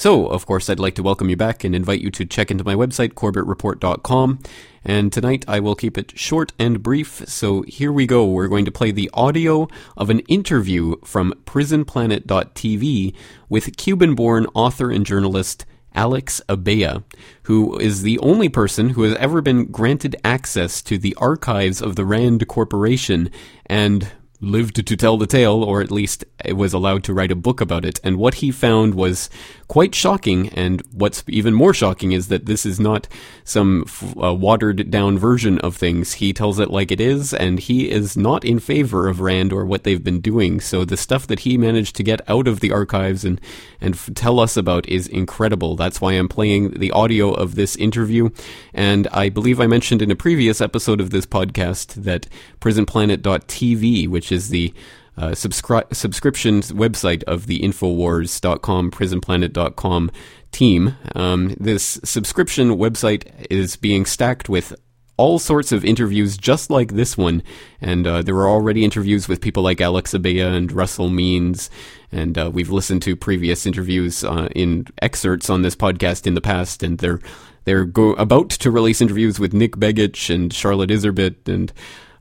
So, of course, I'd like to welcome you back and invite you to check into my website, corbettreport.com. And tonight I will keep it short and brief. So here we go. We're going to play the audio of an interview from prisonplanet.tv with Cuban born author and journalist Alex Abella, who is the only person who has ever been granted access to the archives of the RAND Corporation and lived to tell the tale, or at least was allowed to write a book about it. And what he found was quite shocking. And what's even more shocking is that this is not some uh, watered down version of things. He tells it like it is, and he is not in favor of Rand or what they've been doing. So the stuff that he managed to get out of the archives and and f- tell us about is incredible. That's why I'm playing the audio of this interview. And I believe I mentioned in a previous episode of this podcast that PrisonPlanet.tv, which is the uh, subscri- subscription website of the Infowars.com, PrisonPlanet.com team. Um, this subscription website is being stacked with all sorts of interviews just like this one. And uh, there were already interviews with people like Alex Abella and Russell Means. And uh, we've listened to previous interviews uh, in excerpts on this podcast in the past. And they're, they're go- about to release interviews with Nick Begich and Charlotte Iserbyt and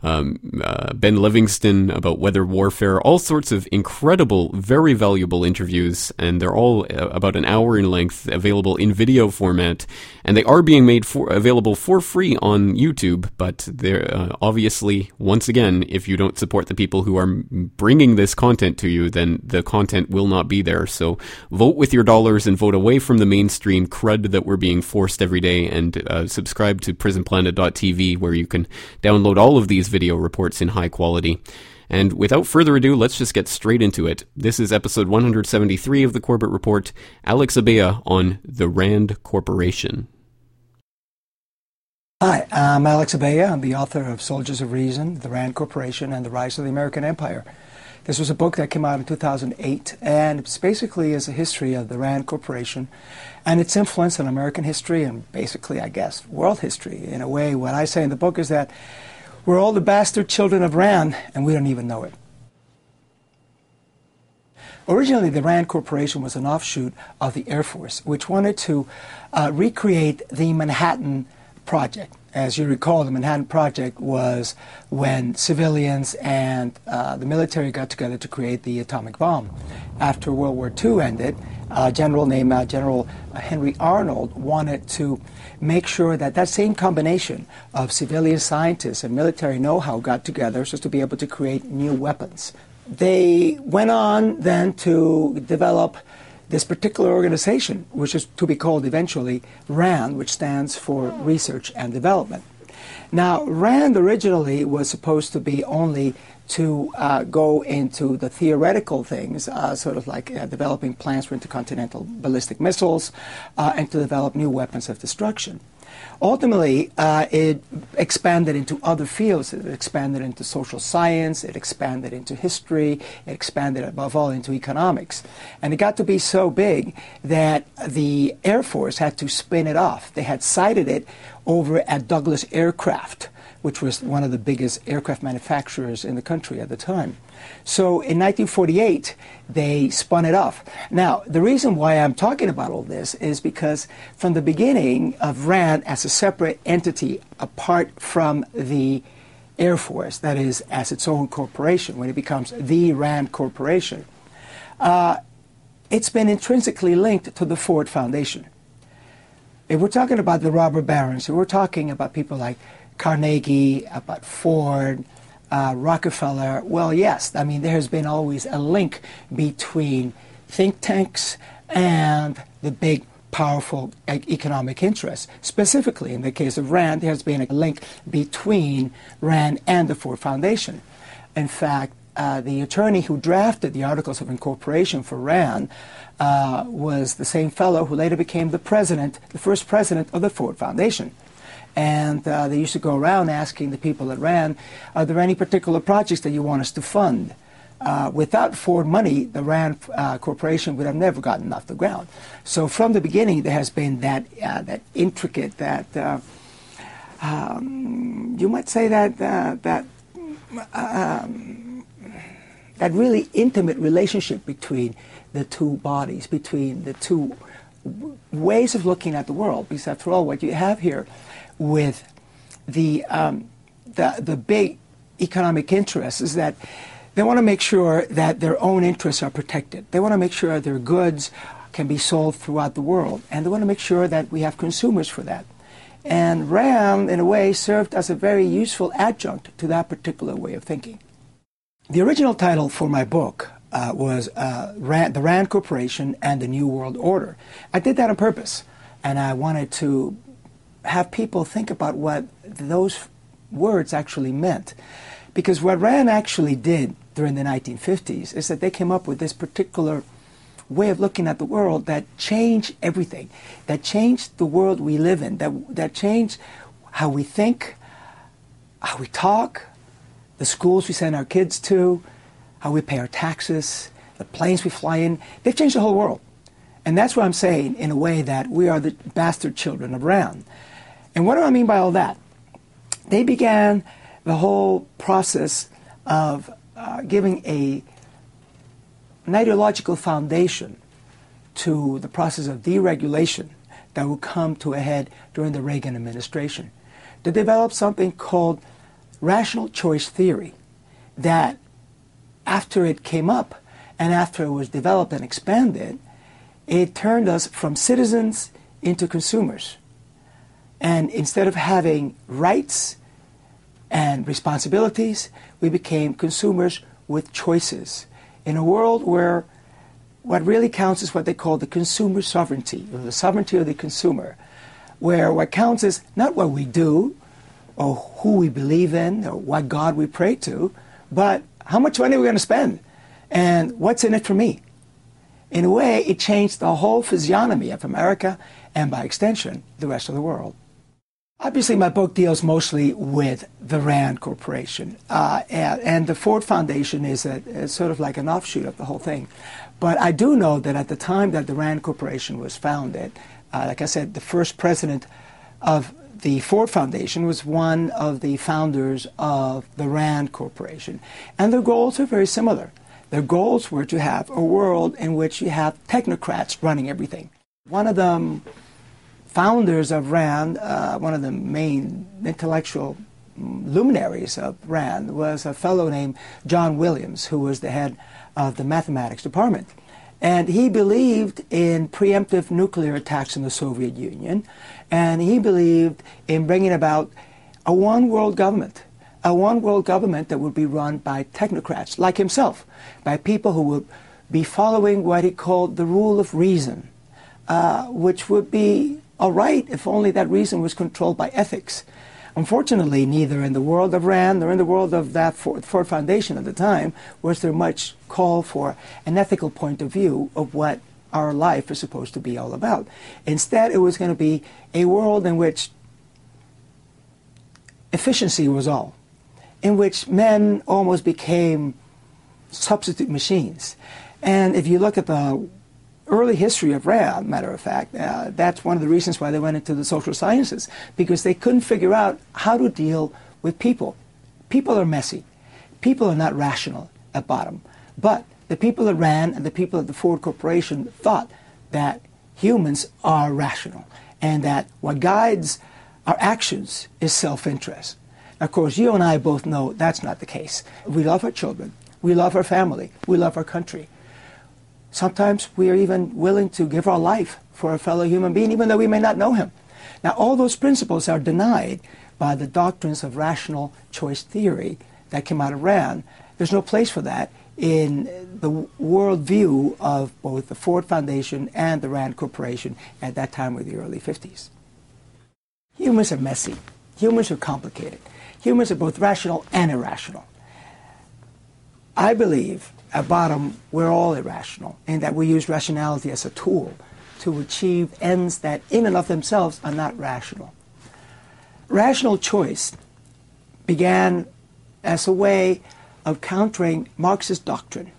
um, uh, Ben Livingston about weather warfare, all sorts of incredible, very valuable interviews, and they're all uh, about an hour in length, available in video format, and they are being made for available for free on YouTube. But they're uh, obviously, once again, if you don't support the people who are bringing this content to you, then the content will not be there. So vote with your dollars and vote away from the mainstream crud that we're being forced every day, and uh, subscribe to PrisonPlanet.tv, where you can download all of these video reports in high quality. And without further ado, let's just get straight into it. This is episode 173 of the Corbett Report Alex Abella on the RAND Corporation. Hi, I'm Alex Abella. I'm the author of Soldiers of Reason, The RAND Corporation, and The Rise of the American Empire. This was a book that came out in 2008, and it's basically is a history of the RAND Corporation and its influence on American history and basically, I guess, world history. In a way, what I say in the book is that we're all the bastard children of Rand, and we don't even know it. Originally, the Rand Corporation was an offshoot of the Air Force, which wanted to uh, recreate the Manhattan Project. As you recall, the Manhattan Project was when civilians and uh, the military got together to create the atomic bomb. After World War II ended, a general named uh, General Henry Arnold wanted to make sure that that same combination of civilian scientists and military know-how got together so as to be able to create new weapons. They went on then to develop this particular organization, which is to be called eventually RAND, which stands for Research and Development. Now, RAND originally was supposed to be only to uh, go into the theoretical things, uh, sort of like uh, developing plans for intercontinental ballistic missiles, uh, and to develop new weapons of destruction. Ultimately, uh, it expanded into other fields. It expanded into social science, it expanded into history, it expanded above all into economics. And it got to be so big that the Air Force had to spin it off. They had sited it over at Douglas Aircraft which was one of the biggest aircraft manufacturers in the country at the time. So in 1948, they spun it off. Now, the reason why I'm talking about all this is because from the beginning of RAND as a separate entity apart from the Air Force, that is, as its own corporation, when it becomes the RAND Corporation, uh, it's been intrinsically linked to the Ford Foundation. If we're talking about the robber barons, if we're talking about people like Carnegie, about Ford, uh, Rockefeller. Well, yes, I mean, there has been always a link between think tanks and the big, powerful economic interests. Specifically, in the case of RAND, there has been a link between RAND and the Ford Foundation. In fact, uh, the attorney who drafted the Articles of Incorporation for RAND uh, was the same fellow who later became the president, the first president of the Ford Foundation. And uh, they used to go around asking the people at RAND, are there any particular projects that you want us to fund? Uh, without Ford money, the RAND uh, Corporation would have never gotten off the ground. So from the beginning, there has been that, uh, that intricate, that uh, um, you might say that, uh, that, um, that really intimate relationship between the two bodies, between the two ways of looking at the world. Because after all, what you have here with the, um, the, the big economic interests is that they want to make sure that their own interests are protected. They want to make sure their goods can be sold throughout the world. And they want to make sure that we have consumers for that. And RAND, in a way, served as a very useful adjunct to that particular way of thinking. The original title for my book uh, was uh, Rand, The Rand Corporation and the New World Order. I did that on purpose. And I wanted to have people think about what those words actually meant. Because what Rand actually did during the 1950s is that they came up with this particular way of looking at the world that changed everything, that changed the world we live in, that, that changed how we think, how we talk, the schools we send our kids to, how we pay our taxes, the planes we fly in. They've changed the whole world. And that's what I'm saying in a way that we are the bastard children of Rand. And what do I mean by all that? They began the whole process of uh, giving a, an ideological foundation to the process of deregulation that would come to a head during the Reagan administration. They developed something called rational choice theory that after it came up and after it was developed and expanded, it turned us from citizens into consumers. And instead of having rights and responsibilities, we became consumers with choices. In a world where what really counts is what they call the consumer sovereignty, or the sovereignty of the consumer, where what counts is not what we do, or who we believe in, or what God we pray to, but how much money are we're going to spend, and what's in it for me. In a way, it changed the whole physiognomy of America, and by extension, the rest of the world. Obviously, my book deals mostly with the RAND Corporation, uh, and, and, the Ford Foundation is, a, is sort of like an offshoot of the whole thing. But I do know that at the time that the RAND Corporation was founded, uh, like I said, the first president of the Ford Foundation was one of the founders of the RAND Corporation. And their goals are very similar. Their goals were to have a world in which you have technocrats running everything. One of them founders of RAND, uh, one of the main intellectual luminaries of RAND, was a fellow named John Williams, who was the head of the mathematics department. And he believed in preemptive nuclear attacks in the Soviet Union, and he believed in bringing about a one world government, a one world government that would be run by technocrats like himself, by people who would be following what he called the rule of reason, uh, which would be all right if only that reason was controlled by ethics. Unfortunately, neither in the world of RAND nor in the world of that Ford, Foundation at the time was there much call for an ethical point of view of what our life is supposed to be all about. Instead, it was going to be a world in which efficiency was all, in which men almost became substitute machines. And if you look at the early history of RAND, matter of fact, uh, that's one of the reasons why they went into the social sciences, because they couldn't figure out how to deal with people. People are messy. People are not rational at bottom. But the people at RAND and the people at the Ford Corporation thought that humans are rational and that what guides our actions is self-interest. Of course, you and I both know that's not the case. We love our children. We love our family. We love our country. Sometimes we are even willing to give our life for a fellow human being, even though we may not know him. Now, all those principles are denied by the doctrines of rational choice theory that came out of Rand. There's no place for that in the worldview of both the Ford Foundation and the Rand Corporation at that time of the early 50s. Humans are messy. Humans are complicated. Humans are both rational and irrational. I believe at bottom we're all irrational and that we use rationality as a tool to achieve ends that in and of themselves are not rational. Rational choice began as a way of countering Marxist doctrine.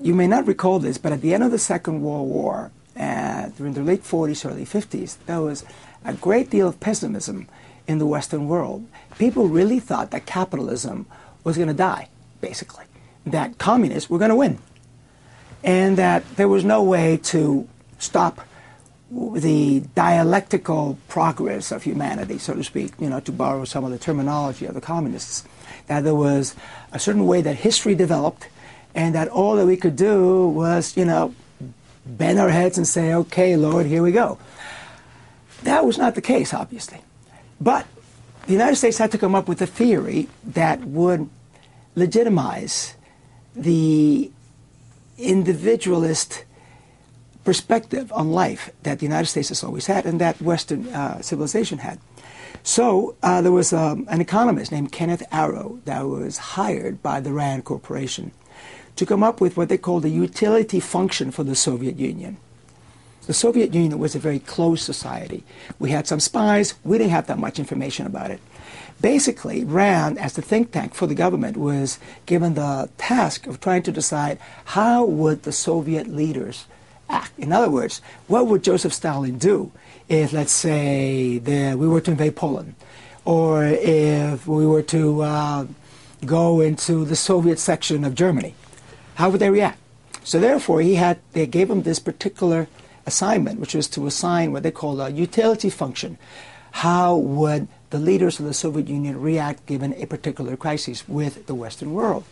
You may not recall this, but at the end of the Second World War, uh, during the late 40s, early 50s, there was a great deal of pessimism in the Western world. People really thought that capitalism was going to die, basically, that communists were going to win, and that there was no way to stop the dialectical progress of humanity, so to speak, you know, to borrow some of the terminology of the communists. That there was a certain way that history developed, and that all that we could do was, you know, bend our heads and say, okay, Lord, here we go. That was not the case, obviously. But the United States had to come up with a theory that would legitimize the individualist perspective on life that the United States has always had and that Western uh, civilization had. So uh, there was um, an economist named Kenneth Arrow that was hired by the RAND Corporation to come up with what they called the utility function for the Soviet Union. The Soviet Union was a very closed society. We had some spies. We didn't have that much information about it. Basically, RAND, as the think tank for the government, was given the task of trying to decide how would the Soviet leaders act. In other words, what would Joseph Stalin do if, let's say, the, we were to invade Poland, or if we were to uh, go into the Soviet section of Germany? How would they react? So therefore, he had they gave him this particular assignment, which was to assign what they call a utility function. How would the leaders of the Soviet Union react given a particular crisis with the Western world?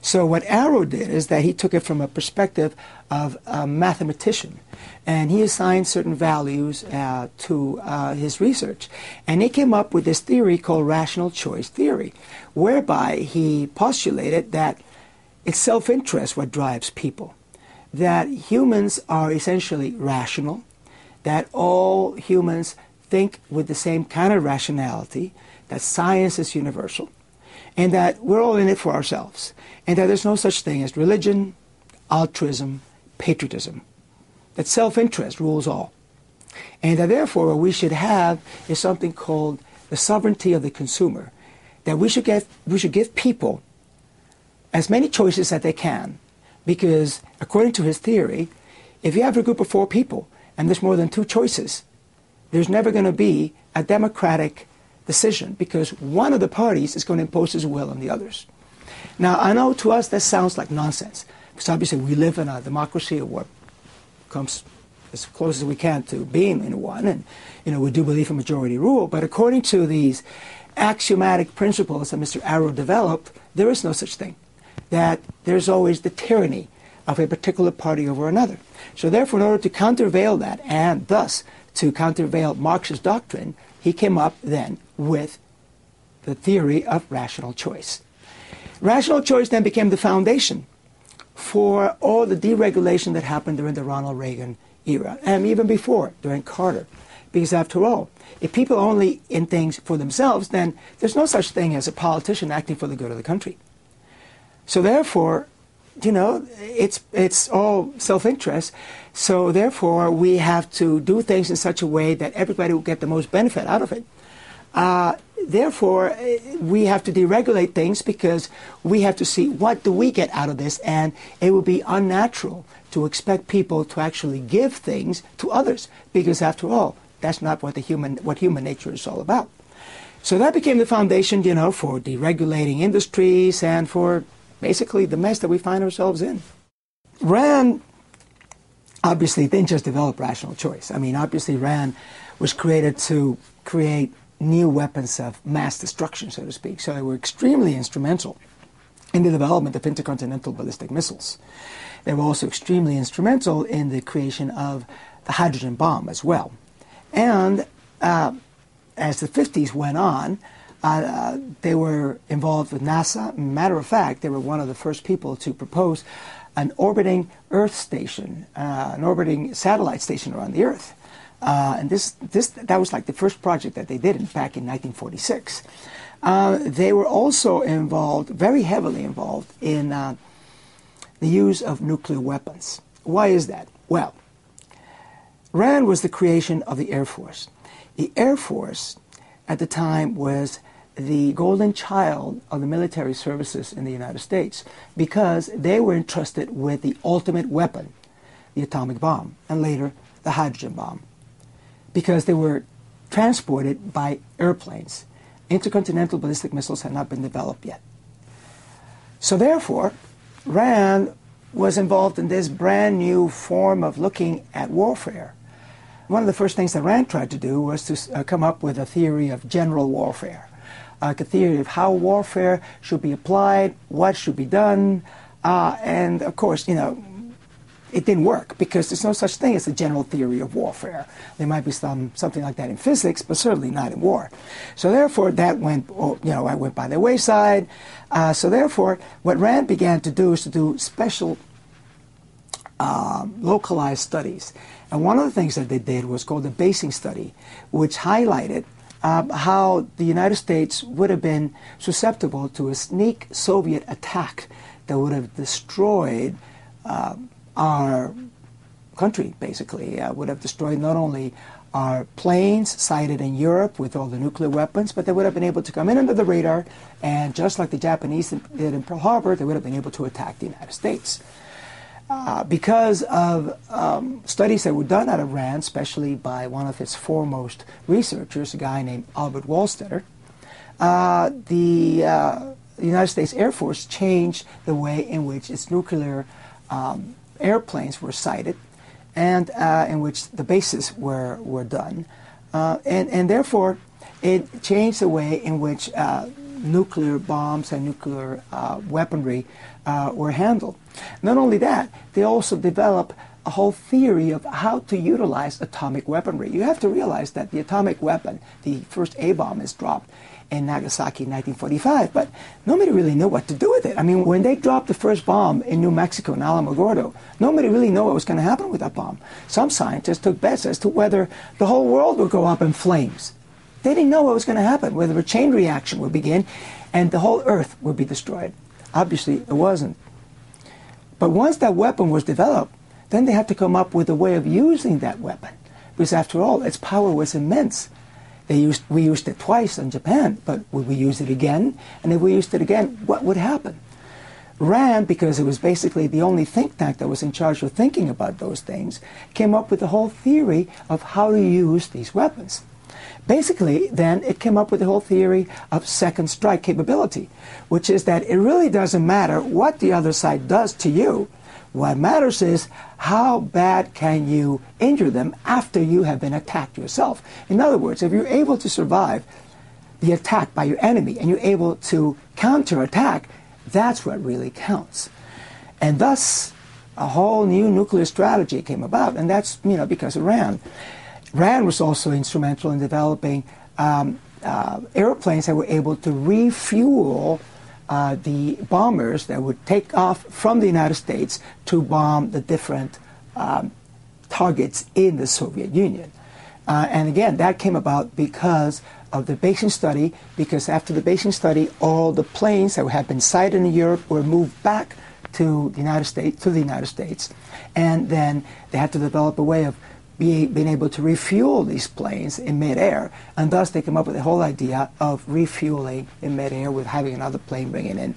So what Arrow did is that he took it from a perspective of a mathematician, and he assigned certain values uh, to uh, his research, and he came up with this theory called rational choice theory, whereby he postulated that it's self-interest what drives people, that humans are essentially rational, that all humans think with the same kind of rationality, that science is universal, and that we're all in it for ourselves, and that there's no such thing as religion, altruism, patriotism, that self-interest rules all, and that therefore what we should have is something called the sovereignty of the consumer, that we should, get, we should give people as many choices as they can, because according to his theory, if you have a group of four people and there's more than two choices, there's never going to be a democratic decision because one of the parties is going to impose his will on the others. Now, I know to us that sounds like nonsense because obviously we live in a democracy what comes as close as we can to being in one, and you know we do believe in majority rule. But according to these axiomatic principles that Mr. Arrow developed, there is no such thing that there's always the tyranny of a particular party over another. So therefore, in order to countervail that, and thus to countervail Marx's doctrine, he came up then with the theory of rational choice. Rational choice then became the foundation for all the deregulation that happened during the Ronald Reagan era, and even before, during Carter. Because after all, if people only in things for themselves, then there's no such thing as a politician acting for the good of the country. So therefore, you know, it's it's all self-interest. So therefore, we have to do things in such a way that everybody will get the most benefit out of it. Uh, therefore, we have to deregulate things because we have to see what do we get out of this, and it would be unnatural to expect people to actually give things to others because, after all, that's not what the human what human nature is all about. So that became the foundation, you know, for deregulating industries and for basically the mess that we find ourselves in. RAND obviously didn't just develop rational choice. I mean, obviously, RAND was created to create new weapons of mass destruction, so to speak. So they were extremely instrumental in the development of intercontinental ballistic missiles. They were also extremely instrumental in the creation of the hydrogen bomb as well. And uh, as the 50s went on, uh, they were involved with NASA. Matter of fact, they were one of the first people to propose an orbiting Earth station, uh, an orbiting satellite station around the Earth. Uh, and this, this, that was like the first project that they did in, back in 1946. Uh, they were also involved, very heavily involved, in uh, the use of nuclear weapons. Why is that? Well, RAND was the creation of the Air Force. The Air Force at the time was the golden child of the military services in the United States because they were entrusted with the ultimate weapon, the atomic bomb, and later the hydrogen bomb, because they were transported by airplanes. Intercontinental ballistic missiles had not been developed yet. So therefore, RAND was involved in this brand new form of looking at warfare. One of the first things that RAND tried to do was to uh, come up with a theory of general warfare, uh, a theory of how warfare should be applied, what should be done, uh, and of course, you know, it didn't work because there's no such thing as a general theory of warfare. There might be some something like that in physics, but certainly not in war. So therefore, that went oh, you know I went by the wayside. Uh, so therefore, what Rand began to do is to do special uh, localized studies. And one of the things that they did was called the basing study, which highlighted um, how the United States would have been susceptible to a sneak Soviet attack that would have destroyed. Uh, our country, basically, uh, would have destroyed not only our planes sited in Europe with all the nuclear weapons, but they would have been able to come in under the radar, and just like the Japanese did in Pearl Harbor, they would have been able to attack the United States. Uh, because of um, studies that were done at of RAND, especially by one of its foremost researchers, a guy named Albert Wohlstetter, uh, the, uh, the United States Air Force changed the way in which its nuclear um, airplanes were sited and uh, in which the bases were, were done. Uh, and, and therefore, it changed the way in which uh, nuclear bombs and nuclear weaponry were handled. Not only that, they also developed a whole theory of how to utilize atomic weaponry. You have to realize that the atomic weapon, the first A bomb, is dropped in Nagasaki in 1945, but nobody really knew what to do with it. I mean, when they dropped the first bomb in New Mexico, in Alamogordo, nobody really knew what was going to happen with that bomb. Some scientists took bets as to whether the whole world would go up in flames. They didn't know what was going to happen, whether a chain reaction would begin and the whole Earth would be destroyed. Obviously, it wasn't. But once that weapon was developed, then they had to come up with a way of using that weapon. Because after all, its power was immense. They used, we used it twice in Japan, but would we use it again? And if we used it again, what would happen? RAND, because it was basically the only think tank that was in charge of thinking about those things, came up with the whole theory of how to use these weapons. Basically, then, it came up with the whole theory of second strike capability, which is that it really doesn't matter what the other side does to you, what matters is how bad can you injure them after you have been attacked yourself. In other words, if you're able to survive the attack by your enemy and you're able to counterattack, that's what really counts. And thus, a whole new nuclear strategy came about, and that's you know because of RAND. Was also instrumental in developing um, uh, airplanes that were able to refuel uh, the bombers that would take off from the United States to bomb the different um, targets in the Soviet Union. Uh, and again, that came about because of the basing study, because after the basing study, all the planes that had been sited in Europe were moved back to the United States, to the United States, and then they had to develop a way of be, being able to refuel these planes in midair, and thus they came up with the whole idea of refueling in midair with having another plane bringing in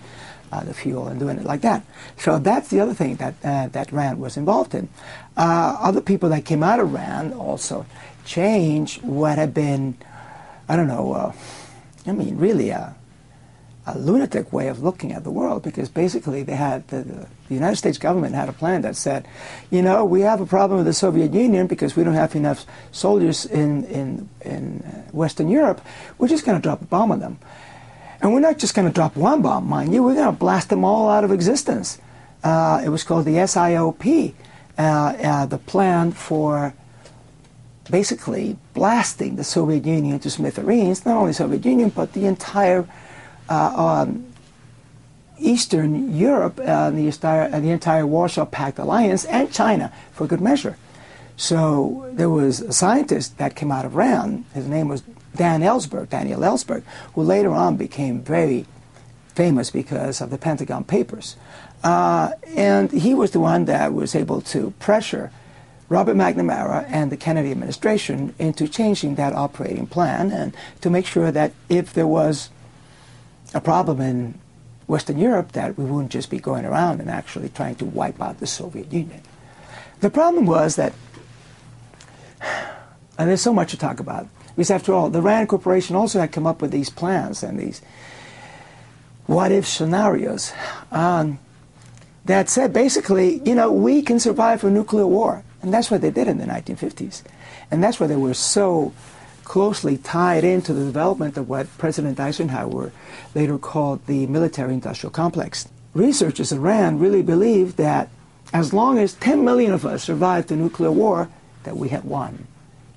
uh, the fuel and doing it like that. So that's the other thing that uh, that RAND was involved in. Uh, other people that came out of RAND also changed what had been, I don't know, uh, I mean, really a a lunatic way of looking at the world because basically they had the, the, United States government had a plan that said, you know, we have a problem with the Soviet Union because we don't have enough soldiers in in in uh, Western Europe. We're just going to drop a bomb on them, and we're not just going to drop one bomb, mind you. We're going to blast them all out of existence. Uh, it was called the SIOP, uh, uh, the plan for basically blasting the Soviet Union to smithereens. Not only Soviet Union, but the entire uh, um, Eastern Europe, uh, the, entire, the entire Warsaw Pact alliance, and China, for good measure. So there was a scientist that came out of RAND. His name was Dan Ellsberg, Daniel Ellsberg, who later on became very famous because of the Pentagon Papers. Uh, and he was the one that was able to pressure Robert McNamara and the Kennedy administration into changing that operating plan and to make sure that if there was a problem in Western Europe, that we wouldn't just be going around and actually trying to wipe out the Soviet Union. The problem was that, and there's so much to talk about, because after all, the RAND Corporation also had come up with these plans and these what if scenarios um, that said basically, you know, we can survive a nuclear war. And that's what they did in the 1950s. And that's why they were so closely tied into the development of what President Eisenhower later called the military industrial complex. Researchers at RAND really believed that as long as 10 million of us survived the nuclear war, that we had won.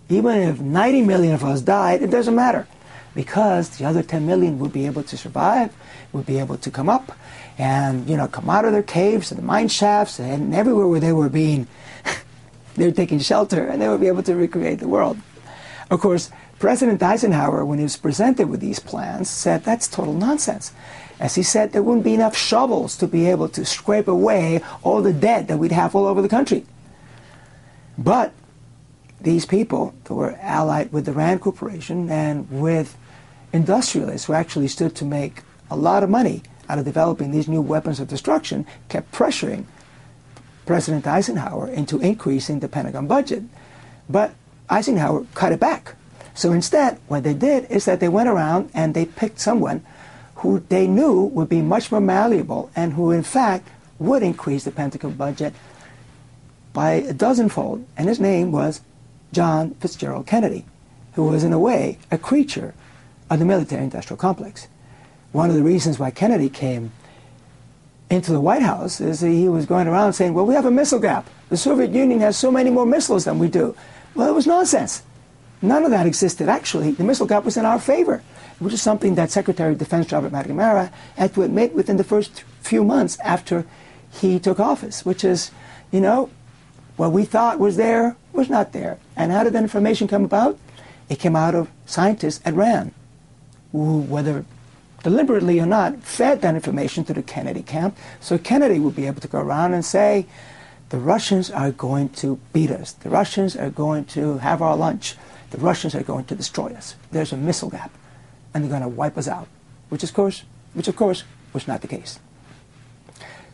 Even if 90 million of us died, it doesn't matter because the other 10 million would be able to survive, would be able to come up and, you know, come out of their caves and the mine shafts and everywhere where they were being, they were taking shelter and they would be able to recreate the world. Of course, President Eisenhower, when he was presented with these plans, said that's total nonsense. As he said, there wouldn't be enough shovels to be able to scrape away all the debt that we'd have all over the country. But these people that were allied with the Rand Corporation and with industrialists who actually stood to make a lot of money out of developing these new weapons of destruction kept pressuring President Eisenhower into increasing the Pentagon budget. But Eisenhower cut it back. So instead, what they did is that they went around and they picked someone who they knew would be much more malleable and who, in fact, would increase the Pentagon budget by a dozenfold. And his name was John Fitzgerald Kennedy, who was, in a way, a creature of the military industrial complex. One of the reasons why Kennedy came into the White House is he was going around saying, well, we have a missile gap. The Soviet Union has so many more missiles than we do. Well, it was nonsense. None of that existed. Actually, the missile gap was in our favor, which is something that Secretary of Defense Robert McNamara had to admit within the first few months after he took office, which is, you know, what we thought was there was not there. And how did that information come about? It came out of scientists at RAND who, whether deliberately or not, fed that information to the Kennedy camp. So Kennedy would be able to go around and say, the Russians are going to beat us. The Russians are going to have our lunch. The Russians are going to destroy us. There's a missile gap, and they're going to wipe us out, which, of course, which of course was not the case.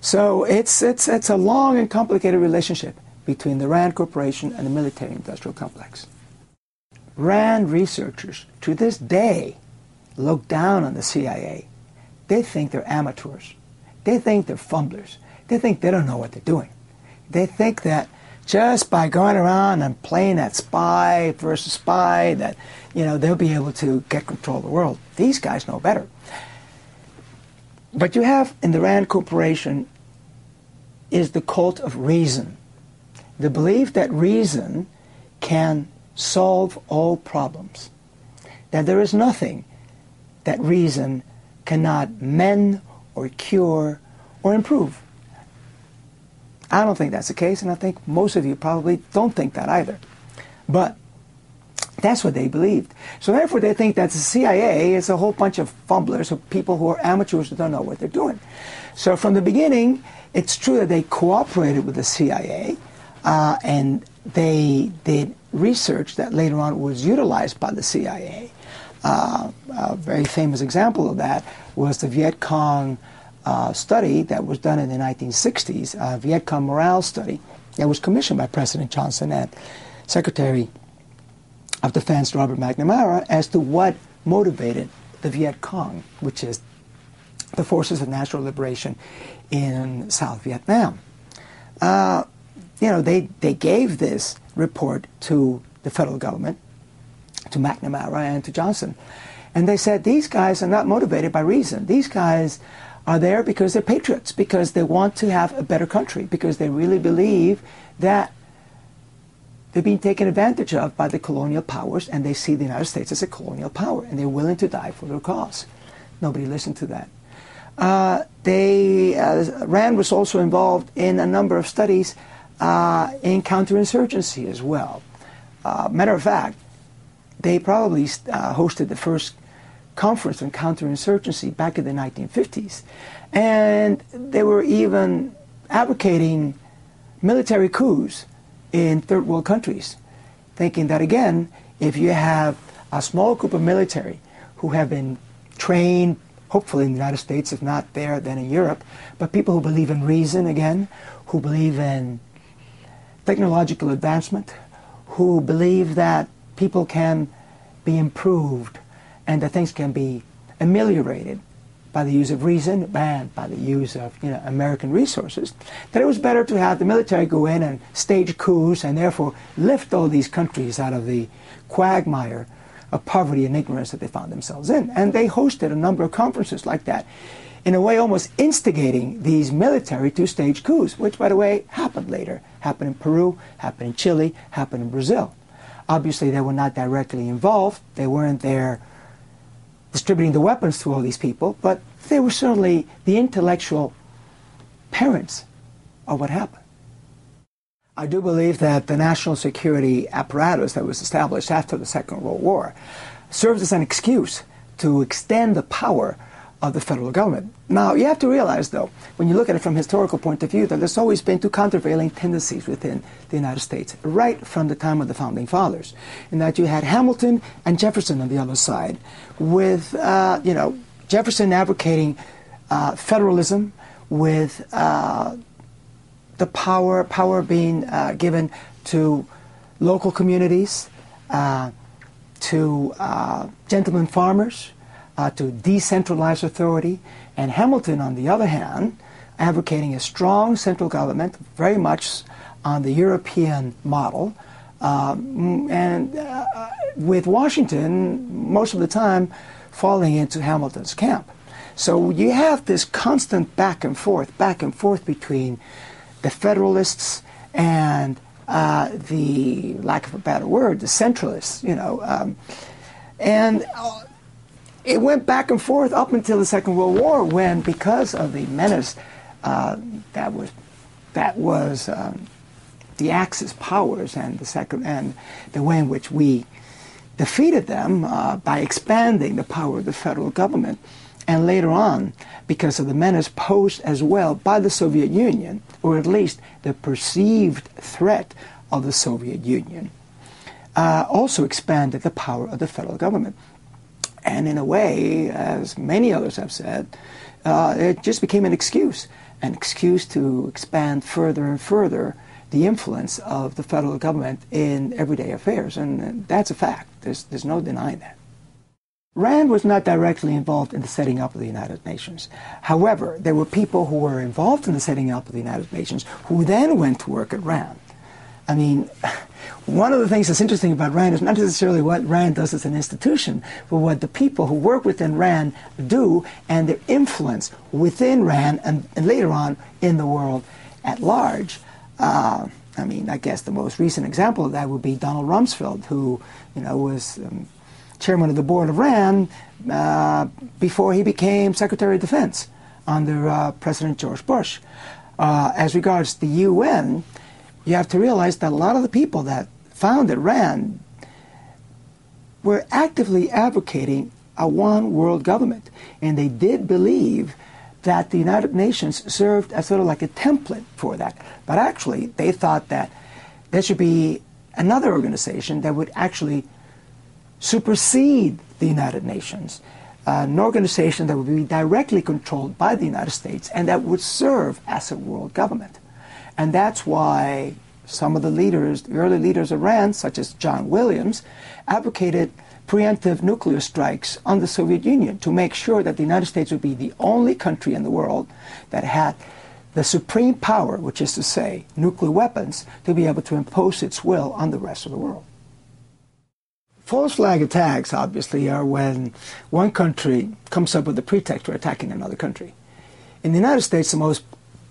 So it's, it's, it's a long and complicated relationship between the RAND Corporation and the military industrial complex. RAND researchers to this day look down on the CIA. They think they're amateurs. They think they're fumblers. They think they don't know what they're doing. They think that just by going around and playing that spy versus spy, that you know they'll be able to get control of the world. These guys know better. But you have in the Rand Corporation is the cult of reason, the belief that reason can solve all problems, that there is nothing that reason cannot mend or cure or improve. I don't think that's the case, and I think most of you probably don't think that either. But that's what they believed. So therefore, they think that the CIA is a whole bunch of fumblers, of people who are amateurs who don't know what they're doing. So from the beginning, it's true that they cooperated with the CIA, uh, and they did research that later on was utilized by the CIA. Uh, a very famous example of that was the Viet Cong uh, study that was done in the 1960s, a Viet Cong morale study that was commissioned by President Johnson and Secretary of Defense Robert McNamara as to what motivated the Viet Cong, which is the Forces of National Liberation in South Vietnam. Uh, you know, they, they gave this report to the federal government to McNamara and to Johnson. And they said, these guys are not motivated by reason. These guys are there because they're patriots, because they want to have a better country, because they really believe that they're being taken advantage of by the colonial powers, and they see the United States as a colonial power, and they're willing to die for their cause. Nobody listened to that. Uh, they, uh, Rand was also involved in a number of studies uh, in counterinsurgency as well. Uh, matter of fact, they probably uh, hosted the first conference on counterinsurgency back in the 1950s. And they were even advocating military coups in third world countries, thinking that again, if you have a small group of military who have been trained, hopefully in the United States, if not there, then in Europe, but people who believe in reason again, who believe in technological advancement, who believe that people can be improved and that things can be ameliorated by the use of reason and by the use of you know, American resources, that it was better to have the military go in and stage coups and therefore lift all these countries out of the quagmire of poverty and ignorance that they found themselves in. And they hosted a number of conferences like that, in a way almost instigating these military to stage coups, which, by the way, happened later. Happened in Peru, happened in Chile, happened in Brazil. Obviously, they were not directly involved. They weren't there distributing the weapons to all these people, but they were certainly the intellectual parents of what happened. I do believe that the national security apparatus that was established after the Second World War serves as an excuse to extend the power of the federal government. Now, you have to realize, though, when you look at it from a historical point of view, that there's always been two countervailing tendencies within the United States, right from the time of the Founding Fathers, in that you had Hamilton and Jefferson on the other side, with, uh, you know, Jefferson advocating uh, federalism, with uh, the power, power being uh, given to local communities, uh, to uh, gentlemen farmers, uh, to decentralize authority, and Hamilton, on the other hand, advocating a strong central government, very much on the European model, um, and uh, with Washington most of the time falling into Hamilton's camp. So you have this constant back and forth, back and forth between the Federalists and uh, the, lack of a better word, the Centralists, you know. Um, and uh, it went back and forth up until the Second World War, when because of the menace uh, that was that was um, the Axis powers and the second and the way in which we defeated them uh, by expanding the power of the federal government, and later on because of the menace posed as well by the Soviet Union, or at least the perceived threat of the Soviet Union, uh, also expanded the power of the federal government. And in a way, as many others have said, uh, it just became an excuse, an excuse to expand further and further the influence of the federal government in everyday affairs. And that's a fact. There's, there's no denying that. Rand was not directly involved in the setting up of the United Nations. However, there were people who were involved in the setting up of the United Nations who then went to work at Rand. I mean, one of the things that's interesting about RAND is not necessarily what RAND does as an institution, but what the people who work within RAND do and their influence within RAND and, and later on in the world at large. Uh, I mean, I guess the most recent example of that would be Donald Rumsfeld, who, you know, was um, chairman of the board of RAND uh, before he became Secretary of Defense under uh, President George Bush. Uh, as regards the UN, you have to realize that a lot of the people that founded RAND were actively advocating a one world government. And they did believe that the United Nations served as sort of like a template for that. But actually, they thought that there should be another organization that would actually supersede the United Nations, uh, an organization that would be directly controlled by the United States and that would serve as a world government. And that's why some of the leaders, the early leaders of RAND, such as John Williams, advocated preemptive nuclear strikes on the Soviet Union to make sure that the United States would be the only country in the world that had the supreme power, which is to say, nuclear weapons, to be able to impose its will on the rest of the world. False flag attacks, obviously, are when one country comes up with a pretext for attacking another country. In the United States, the most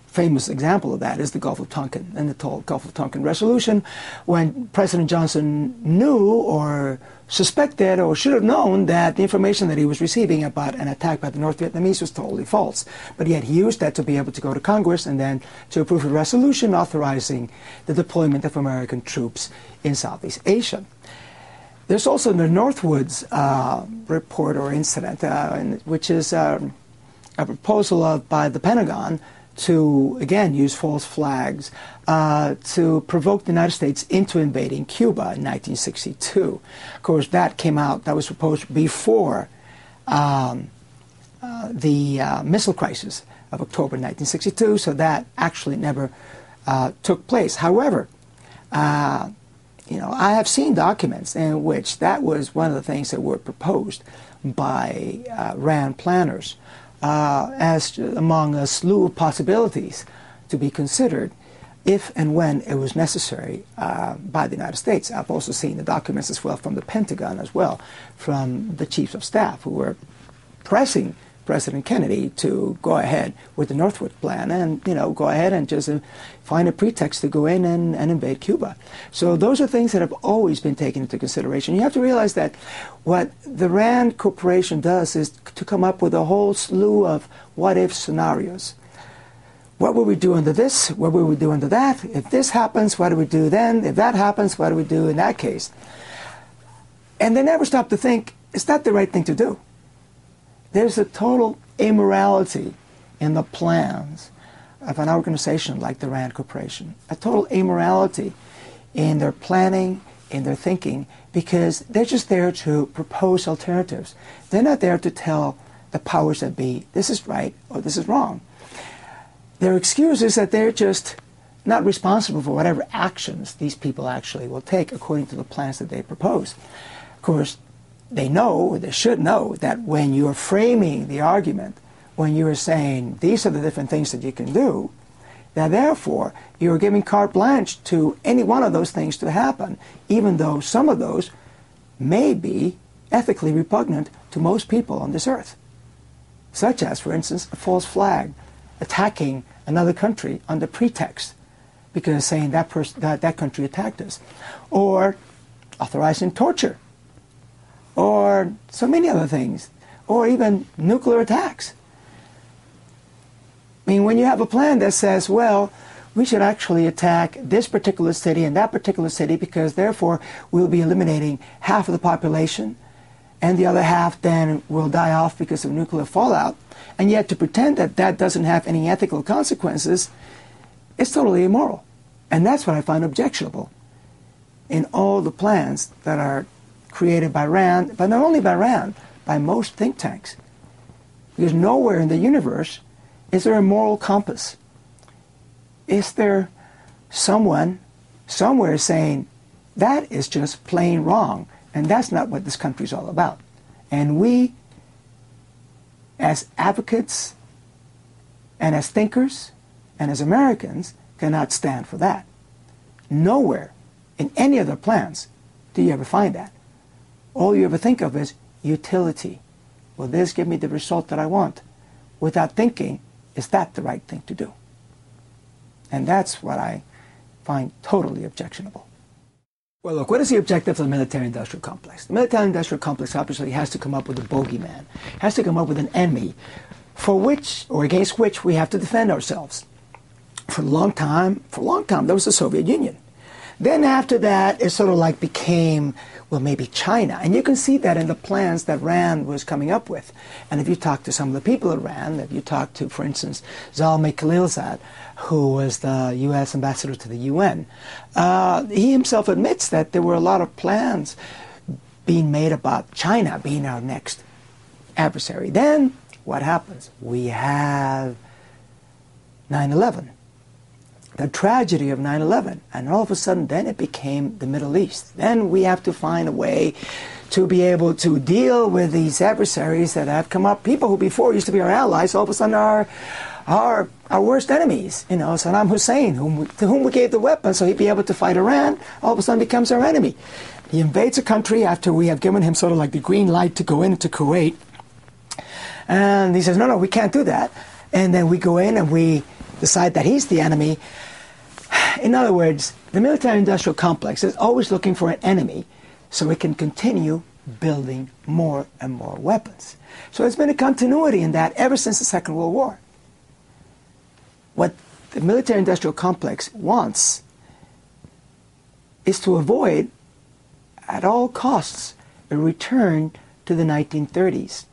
famous example of that is the Gulf of Tonkin and the Gulf of Tonkin resolution, when President Johnson knew or suspected or should have known that the information that he was receiving about an attack by the North Vietnamese was totally false. But yet he used that to be able to go to Congress and then to approve a resolution authorizing the deployment of American troops in Southeast Asia. There's also the Northwoods uh, report or incident, uh, which is uh, a proposal of, by the Pentagon to, again, use false flags uh, to provoke the United States into invading Cuba in 1962. Of course, that came out, that was proposed before um, uh, the uh, missile crisis of October 1962, so that actually never uh, took place. However, uh, you know, I have seen documents in which that was one of the things that were proposed by uh, RAND planners uh, as among a slew of possibilities to be considered if and when it was necessary uh, by the United States. I've also seen the documents as well from the Pentagon as well, from the chiefs of staff who were pressing President Kennedy to go ahead with the Northwood plan and, you know, go ahead and just uh, find a pretext to go in and, and invade Cuba. So those are things that have always been taken into consideration. You have to realize that what the RAND Corporation does is to come up with a whole slew of what-if scenarios. What will we do under this? What will we do under that? If this happens, what do we do then? If that happens, what do we do in that case? And they never stop to think, is that the right thing to do? There's a total immorality in the plans of an organization like the RAND Corporation, a total immorality in their planning, in their thinking, because they're just there to propose alternatives. They're not there to tell the powers that be, this is right or this is wrong. Their excuse is that they're just not responsible for whatever actions these people actually will take according to the plans that they propose. Of course, they know, they should know, that when you're framing the argument, when you're saying these are the different things that you can do, that therefore you're giving carte blanche to any one of those things to happen, even though some of those may be ethically repugnant to most people on this earth. Such as, for instance, a false flag attacking another country under pretext because saying that, that, that country attacked us, or authorizing torture or so many other things, or even nuclear attacks. I mean, when you have a plan that says, well, we should actually attack this particular city and that particular city because therefore we'll be eliminating half of the population and the other half then will die off because of nuclear fallout. And yet to pretend that that doesn't have any ethical consequences is totally immoral. And that's what I find objectionable in all the plans that are created by RAND, but not only by RAND, by most think tanks. Because nowhere in the universe is there a moral compass. Is there someone somewhere saying that is just plain wrong, and that's not what this country is all about? And we, as advocates and as thinkers and as Americans, cannot stand for that. Nowhere in any of their plans do you ever find that all you ever think of is utility. Will this give me the result that I want? Without thinking, is that the right thing to do? And that's what I find totally objectionable. Well, look, what is the objective of the military-industrial complex? The military-industrial complex obviously has to come up with a bogeyman, has to come up with an enemy for which or against which we have to defend ourselves. For a long time, for a long time, there was the Soviet Union. Then after that, it sort of like became, well, maybe China. And you can see that in the plans that RAND was coming up with. And if you talk to some of the people at RAND, if you talk to, for instance, Zalmay Khalilzad, who was the U.S. ambassador to the UN, uh, he himself admits that there were a lot of plans being made about China being our next adversary. Then what happens? We have 9 11 the tragedy of 9-11 and all of a sudden then it became the middle east. Then we have to find a way to be able to deal with these adversaries that have come up. People who before used to be our allies all of a sudden are our our worst enemies. You know saddam hussein whom we, to whom we gave the weapons so he'd be able to fight iran all of a sudden becomes our enemy. He invades a country after we have given him sort of like the green light to go into kuwait. And he says no no we can't do that. And then we go in and we decide that he's the enemy. In other words, the military industrial complex is always looking for an enemy so it can continue building more and more weapons. So there's been a continuity in that ever since the Second World War. What the military industrial complex wants is to avoid, at all costs, a return to the 1930s.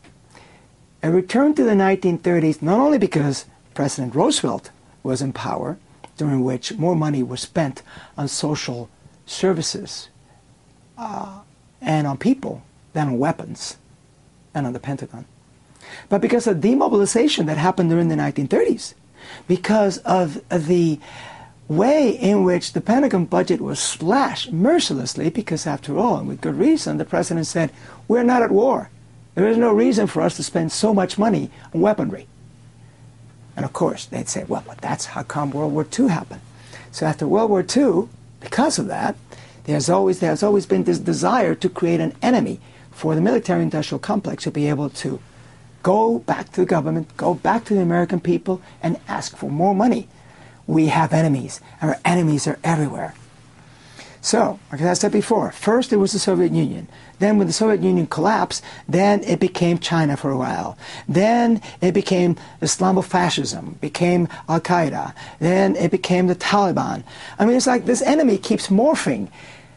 A return to the 1930s not only because President Roosevelt was in power, during which more money was spent on social services uh, and on people than on weapons and on the Pentagon, but because of demobilization that happened during the 1930s, because of the way in which the Pentagon budget was slashed mercilessly, because after all, and with good reason, the president said, We're not at war. There is no reason for us to spend so much money on weaponry. And of course, they'd say, well, but that's how come World War II happened. So after World War II, because of that, there's always, there's always been this desire to create an enemy for the military industrial complex to be able to go back to the government, go back to the American people, and ask for more money. We have enemies. Our enemies are everywhere. So, like I said before, first it was the Soviet Union. Then when the Soviet Union collapsed, then it became China for a while. Then it became Islamofascism, became Al Qaeda. Then it became the Taliban. I mean, it's like this enemy keeps morphing.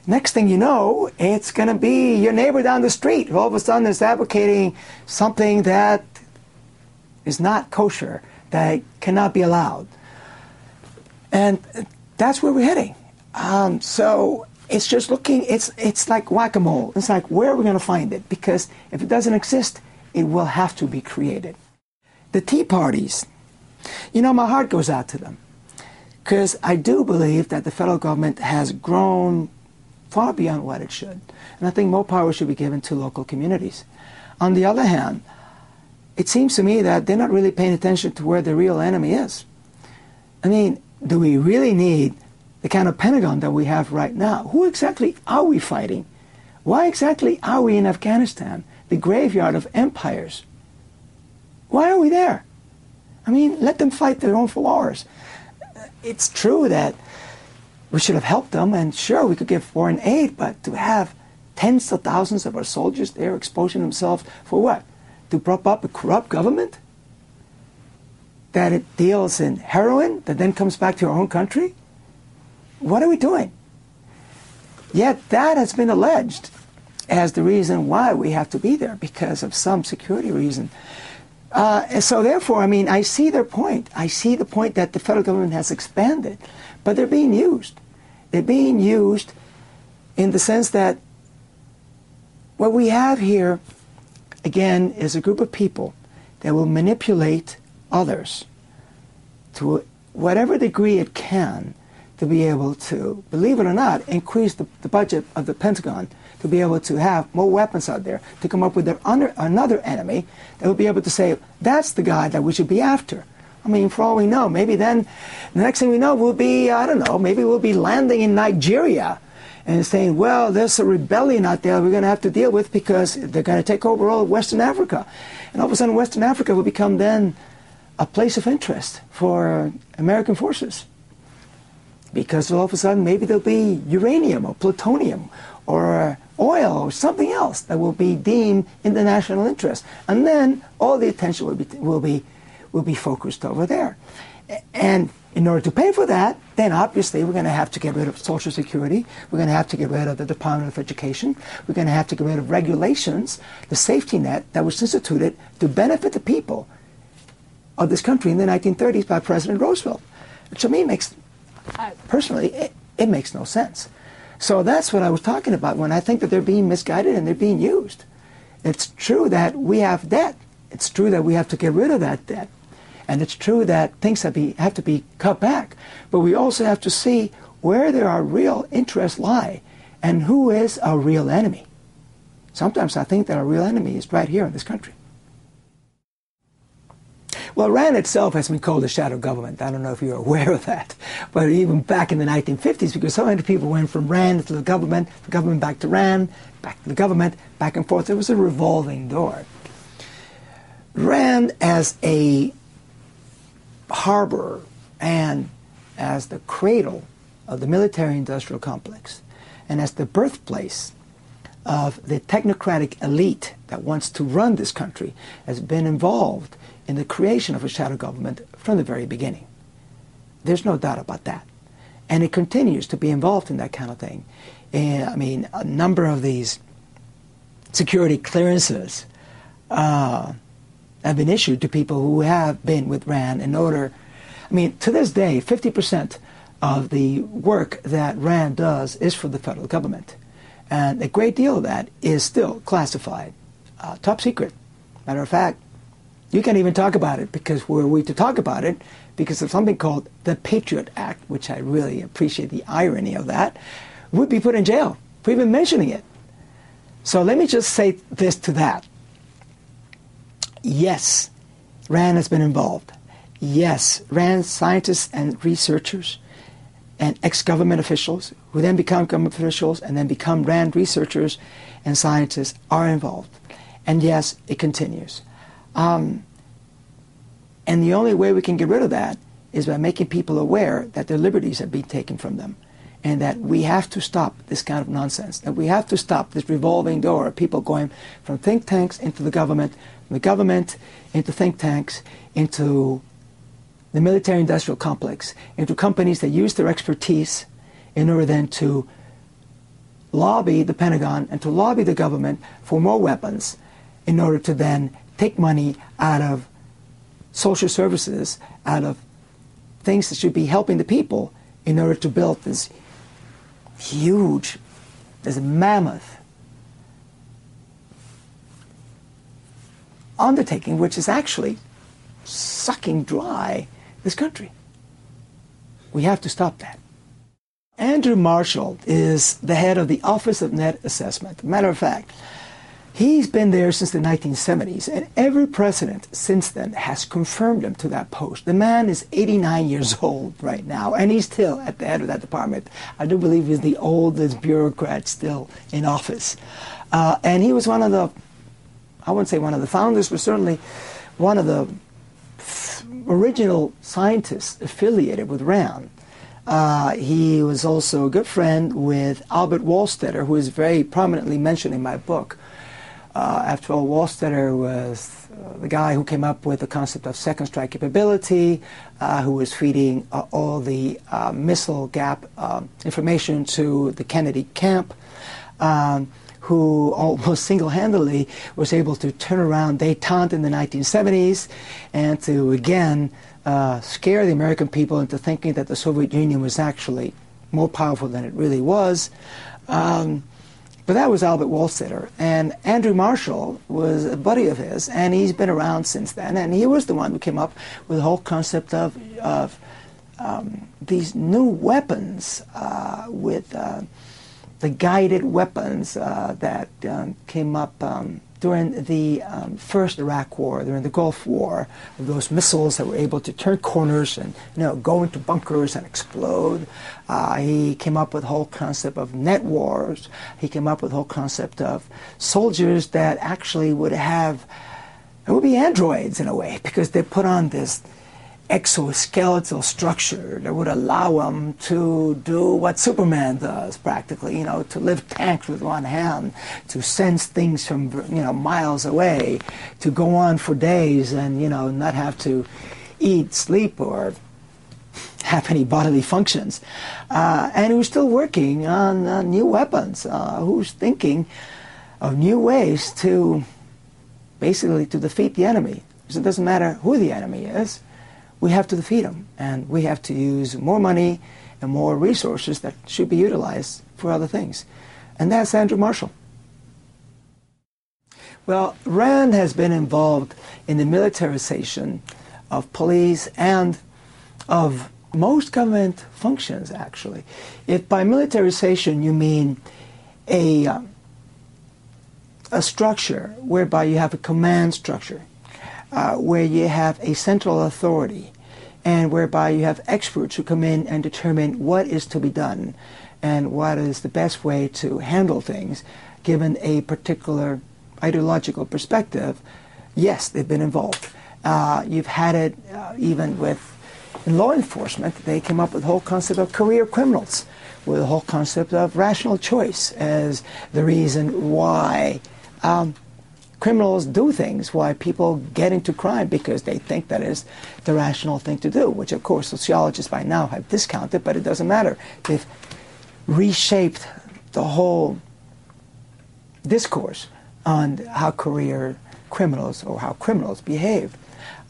Next thing you know, it's going to be your neighbor down the street. All of a sudden, is advocating something that is not kosher, that cannot be allowed. And that's where we're heading. Um, so it's just looking, it's, it's like whack a mole. It's like, where are we going to find it? Because if it doesn't exist, it will have to be created. The Tea Parties, you know, my heart goes out to them. Because I do believe that the federal government has grown far beyond what it should. And I think more power should be given to local communities. On the other hand, it seems to me that they're not really paying attention to where the real enemy is. I mean, do we really need the kind of Pentagon that we have right now. Who exactly are we fighting? Why exactly are we in Afghanistan, the graveyard of empires? Why are we there? I mean, let them fight their own wars. It's true that we should have helped them, and sure, we could give foreign aid, but to have tens of thousands of our soldiers there exposing themselves for what? To prop up a corrupt government? That it deals in heroin that then comes back to our own country? What are we doing? Yet that has been alleged as the reason why we have to be there because of some security reason. Uh, and so therefore, I mean, I see their point. I see the point that the federal government has expanded, but they're being used. They're being used in the sense that what we have here, again, is a group of people that will manipulate others to whatever degree it can to be able to, believe it or not, increase the, the budget of the Pentagon to be able to have more weapons out there, to come up with under, another enemy that will be able to say, that's the guy that we should be after. I mean, for all we know, maybe then the next thing we know, we'll be, I don't know, maybe we'll be landing in Nigeria and saying, well, there's a rebellion out there we're going to have to deal with because they're going to take over all of Western Africa. And all of a sudden, Western Africa will become then a place of interest for American forces because all of a sudden maybe there'll be uranium or plutonium or oil or something else that will be deemed in the national interest. And then all the attention will be, will be, will be focused over there. And in order to pay for that, then obviously we're going to have to get rid of Social Security. We're going to have to get rid of the Department of Education. We're going to have to get rid of regulations, the safety net that was instituted to benefit the people of this country in the 1930s by President Roosevelt. Which to me makes personally, it, it makes no sense. So that's what I was talking about when I think that they're being misguided and they're being used. It's true that we have debt. It's true that we have to get rid of that debt. And it's true that things have, be, have to be cut back. But we also have to see where there are real interests lie and who is our real enemy. Sometimes I think that our real enemy is right here in this country. Well, RAND itself has been called a shadow government. I don't know if you're aware of that. But even back in the 1950s, because so many people went from RAND to the government, the government back to RAND, back to the government, back and forth. It was a revolving door. RAND as a harbor and as the cradle of the military industrial complex and as the birthplace of the technocratic elite that wants to run this country has been involved in the creation of a shadow government from the very beginning. There's no doubt about that. And it continues to be involved in that kind of thing. And, I mean, a number of these security clearances uh, have been issued to people who have been with RAND in order. I mean, to this day, 50% of the work that RAND does is for the federal government. And a great deal of that is still classified, uh, top secret. Matter of fact, you can't even talk about it because were we to talk about it, because of something called the Patriot Act, which I really appreciate the irony of that, would be put in jail for even mentioning it. So let me just say this to that. Yes, RAND has been involved. Yes, RAND scientists and researchers and ex-government officials who then become government officials and then become RAND researchers and scientists are involved. And yes, it continues. Um, and the only way we can get rid of that is by making people aware that their liberties have been taken from them and that we have to stop this kind of nonsense, that we have to stop this revolving door of people going from think tanks into the government, from the government into think tanks, into the military industrial complex, into companies that use their expertise in order then to lobby the Pentagon and to lobby the government for more weapons in order to then take money out of social services, out of things that should be helping the people in order to build this huge, this mammoth undertaking, which is actually sucking dry this country. We have to stop that. Andrew Marshall is the head of the Office of Net Assessment. Matter of fact, He's been there since the 1970s, and every president since then has confirmed him to that post. The man is 89 years old right now, and he's still at the head of that department. I do believe he's the oldest bureaucrat still in office. Uh, and he was one of the, I wouldn't say one of the founders, but certainly one of the original scientists affiliated with RAND. Uh, he was also a good friend with Albert Wohlstetter, who is very prominently mentioned in my book. Uh, after all, Wohlstetter was uh, the guy who came up with the concept of second strike capability, uh, who was feeding uh, all the uh, missile gap um, information to the Kennedy camp, um, who almost single-handedly was able to turn around detente in the 1970s and to again uh, scare the American people into thinking that the Soviet Union was actually more powerful than it really was. Um, but that was Albert Wohlstetter. And Andrew Marshall was a buddy of his, and he's been around since then. And he was the one who came up with the whole concept of, of um, these new weapons uh, with uh, the guided weapons uh, that um, came up um, during the um, first Iraq War, during the Gulf War, those missiles that were able to turn corners and you know go into bunkers and explode. Uh, he came up with the whole concept of net wars. He came up with the whole concept of soldiers that actually would have it would be androids in a way because they put on this exoskeletal structure that would allow him to do what Superman does practically, you know, to lift tanks with one hand, to sense things from, you know, miles away, to go on for days and, you know, not have to eat, sleep, or have any bodily functions. Uh, and who's still working on new weapons, uh, who's thinking of new ways to basically to defeat the enemy. Because it doesn't matter who the enemy is we have to defeat them. And we have to use more money and more resources that should be utilized for other things. And that's Andrew Marshall. Well, RAND has been involved in the militarization of police and of most government functions, actually. If by militarization you mean a, um, a structure whereby you have a command structure, uh, where you have a central authority and whereby you have experts who come in and determine what is to be done and what is the best way to handle things given a particular ideological perspective, yes, they've been involved. Uh, you've had it uh, even with in law enforcement, they came up with the whole concept of career criminals, with the whole concept of rational choice as the reason why um, criminals do things, why people get into crime because they think that is the rational thing to do, which of course sociologists by now have discounted, but it doesn't matter. They've reshaped the whole discourse on how career criminals or how criminals behave.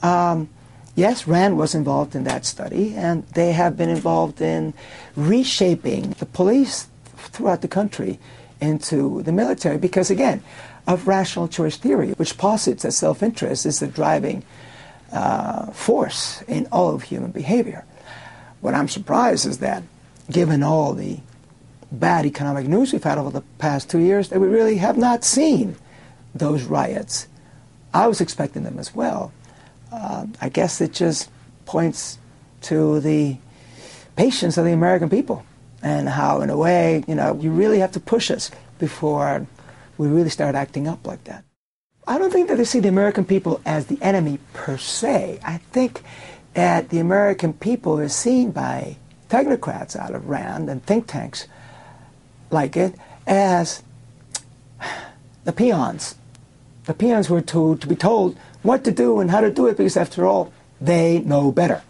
Um, yes, RAND was involved in that study, and they have been involved in reshaping the police throughout the country into the military because, again, of rational choice theory, which posits that self interest is the driving uh, force in all of human behavior. What I'm surprised is that, given all the bad economic news we've had over the past two years, that we really have not seen those riots. I was expecting them as well. Uh, I guess it just points to the patience of the American people and how, in a way, you know, you really have to push us before we really start acting up like that. I don't think that they see the American people as the enemy per se. I think that the American people is seen by technocrats out of RAND and think tanks like it as the peons. The peons were told to be told what to do and how to do it because after all, they know better.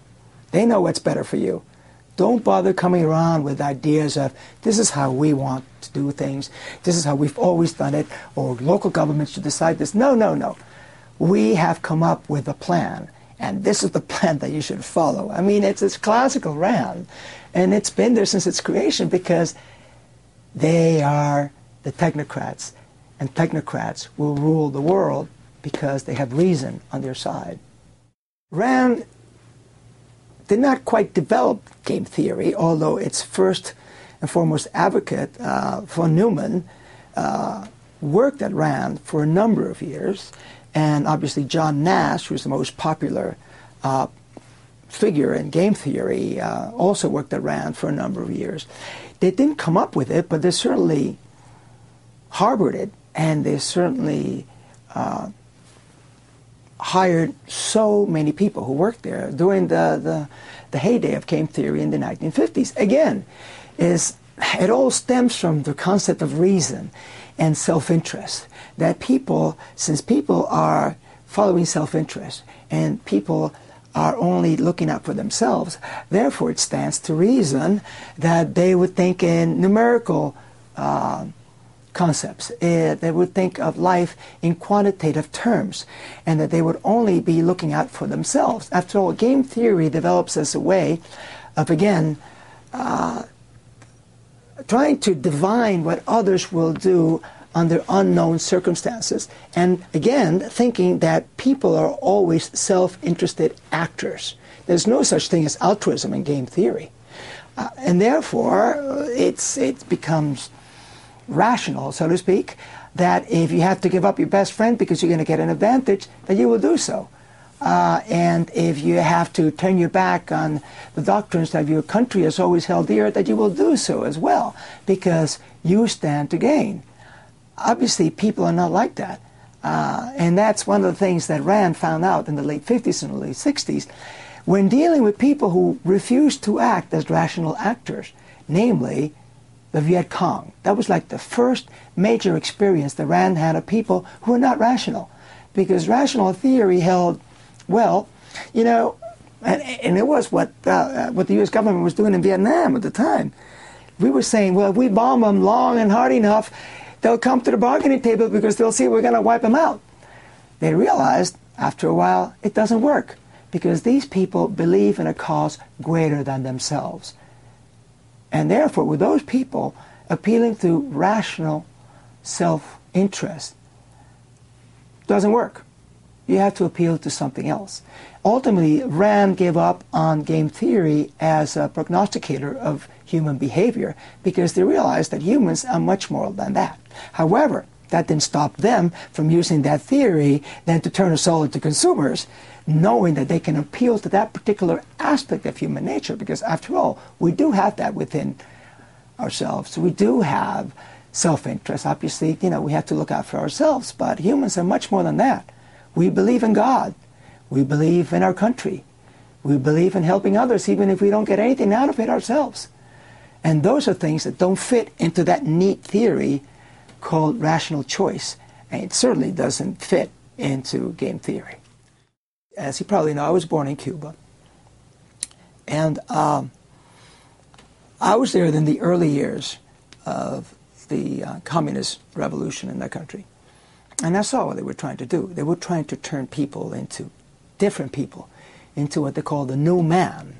They know what's better for you. Don't bother coming around with ideas of this is how we want to do things, this is how we've always done it, or local governments should decide this. No, no, no. We have come up with a plan, and this is the plan that you should follow. I mean, it's this classical RAND, and it's been there since its creation because they are the technocrats, and technocrats will rule the world because they have reason on their side. RAND did not quite develop game theory, although its first and foremost advocate, uh, von Neumann, uh, worked at RAND for a number of years. And obviously, John Nash, who's the most popular uh, figure in game theory, uh, also worked at RAND for a number of years. They didn't come up with it, but they certainly harbored it, and they certainly uh, hired so many people who worked there during the, the, the heyday of game theory in the 1950s. Again, is it all stems from the concept of reason and self-interest. That people, since people are following self-interest and people are only looking out for themselves, therefore it stands to reason that they would think in numerical uh, concepts. Uh, they would think of life in quantitative terms, and that they would only be looking out for themselves. After all, game theory develops as a way of, again, uh, trying to divine what others will do under unknown circumstances. And again, thinking that people are always self interested actors. There's no such thing as altruism in game theory. Uh, and therefore, it's, it becomes rational, so to speak, that if you have to give up your best friend because you're going to get an advantage, that you will do so. Uh, and if you have to turn your back on the doctrines that your country has always held dear, that you will do so as well, because you stand to gain. Obviously, people are not like that. Uh, and that's one of the things that Rand found out in the late 50s and the late 60s. When dealing with people who refused to act as rational actors, namely the Viet Cong. That was like the first major experience that Rand had of people who were not rational. Because rational theory held, well, you know, and, and it was what, uh, what the U.S. government was doing in Vietnam at the time. We were saying, well, if we bomb them long and hard enough, they'll come to the bargaining table because they'll see we're going to wipe them out. They realized after a while it doesn't work because these people believe in a cause greater than themselves. And therefore, with those people appealing to rational self-interest doesn't work. You have to appeal to something else. Ultimately, Rand gave up on game theory as a prognosticator of human behavior because they realized that humans are much more than that. However, that didn't stop them from using that theory then to turn us all into consumers knowing that they can appeal to that particular aspect of human nature because after all we do have that within ourselves. We do have self-interest. Obviously you know we have to look out for ourselves but humans are much more than that. We believe in god. We believe in our country. We believe in helping others even if we don't get anything out of it ourselves. And those are things that don't fit into that neat theory called rational choice. And it certainly doesn't fit into game theory. As you probably know, I was born in Cuba. And um, I was there in the early years of the uh, communist revolution in that country. And I saw what they were trying to do. They were trying to turn people into different people, into what they call the new man.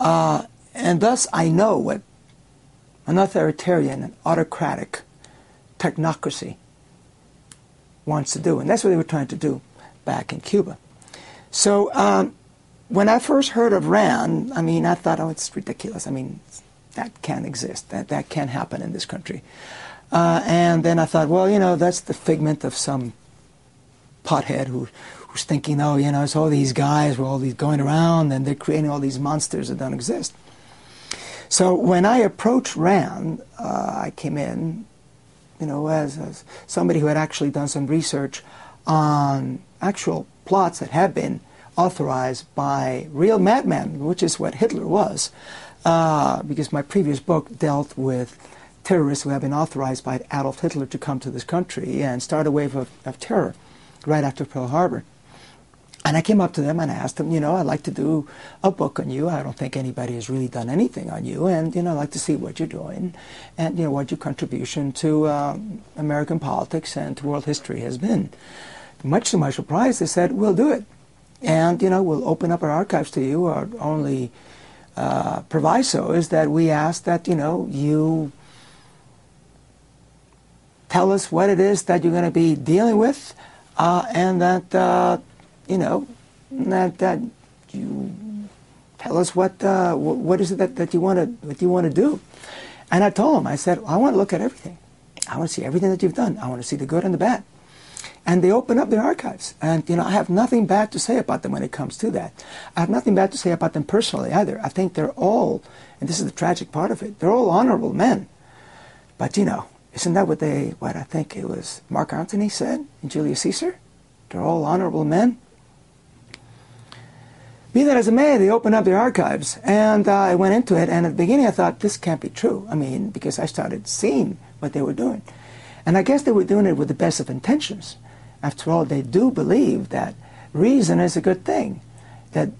Uh, and thus I know what an authoritarian and autocratic technocracy wants to do. And that's what they were trying to do back in Cuba. So um, when I first heard of RAND, I mean, I thought, oh, it's ridiculous. I mean, that can't exist. That, that can't happen in this country. Uh, and then I thought, well, you know, that's the figment of some pothead who, who's thinking, oh, you know, it's all these guys were all these going around and they're creating all these monsters that don't exist. So when I approached RAND, uh, I came in, you know, as, as somebody who had actually done some research on actual plots that had been authorized by real madmen, which is what Hitler was, uh, because my previous book dealt with terrorists who had been authorized by Adolf Hitler to come to this country and start a wave of, of terror right after Pearl Harbor. And I came up to them and I asked them, you know, I'd like to do a book on you. I don't think anybody has really done anything on you. And, you know, I'd like to see what you're doing and, you know, what your contribution to um, American politics and to world history has been. Much to my surprise, they said, we'll do it. And, you know, we'll open up our archives to you. Our only uh, proviso is that we ask that, you know, you tell us what it is that you're going to be dealing with, uh, and that uh, you know that that you tell us what uh, what is it that, that you want to what you want to do. And I told him, I said, I want to look at everything. I want to see everything that you've done. I want to see the good and the bad. And they open up their archives. And, you know, I have nothing bad to say about them when it comes to that. I have nothing bad to say about them personally either. I think they're all, and this is the tragic part of it, they're all honorable men. But, you know, isn't that what they, what I think it was Mark Antony said in Julius Caesar? They're all honorable men. Be that as it may, they opened up their archives, and uh, I went into it, and at the beginning I thought, this can't be true. I mean, because I started seeing what they were doing. And I guess they were doing it with the best of intentions. After all, they do believe that reason is a good thing, that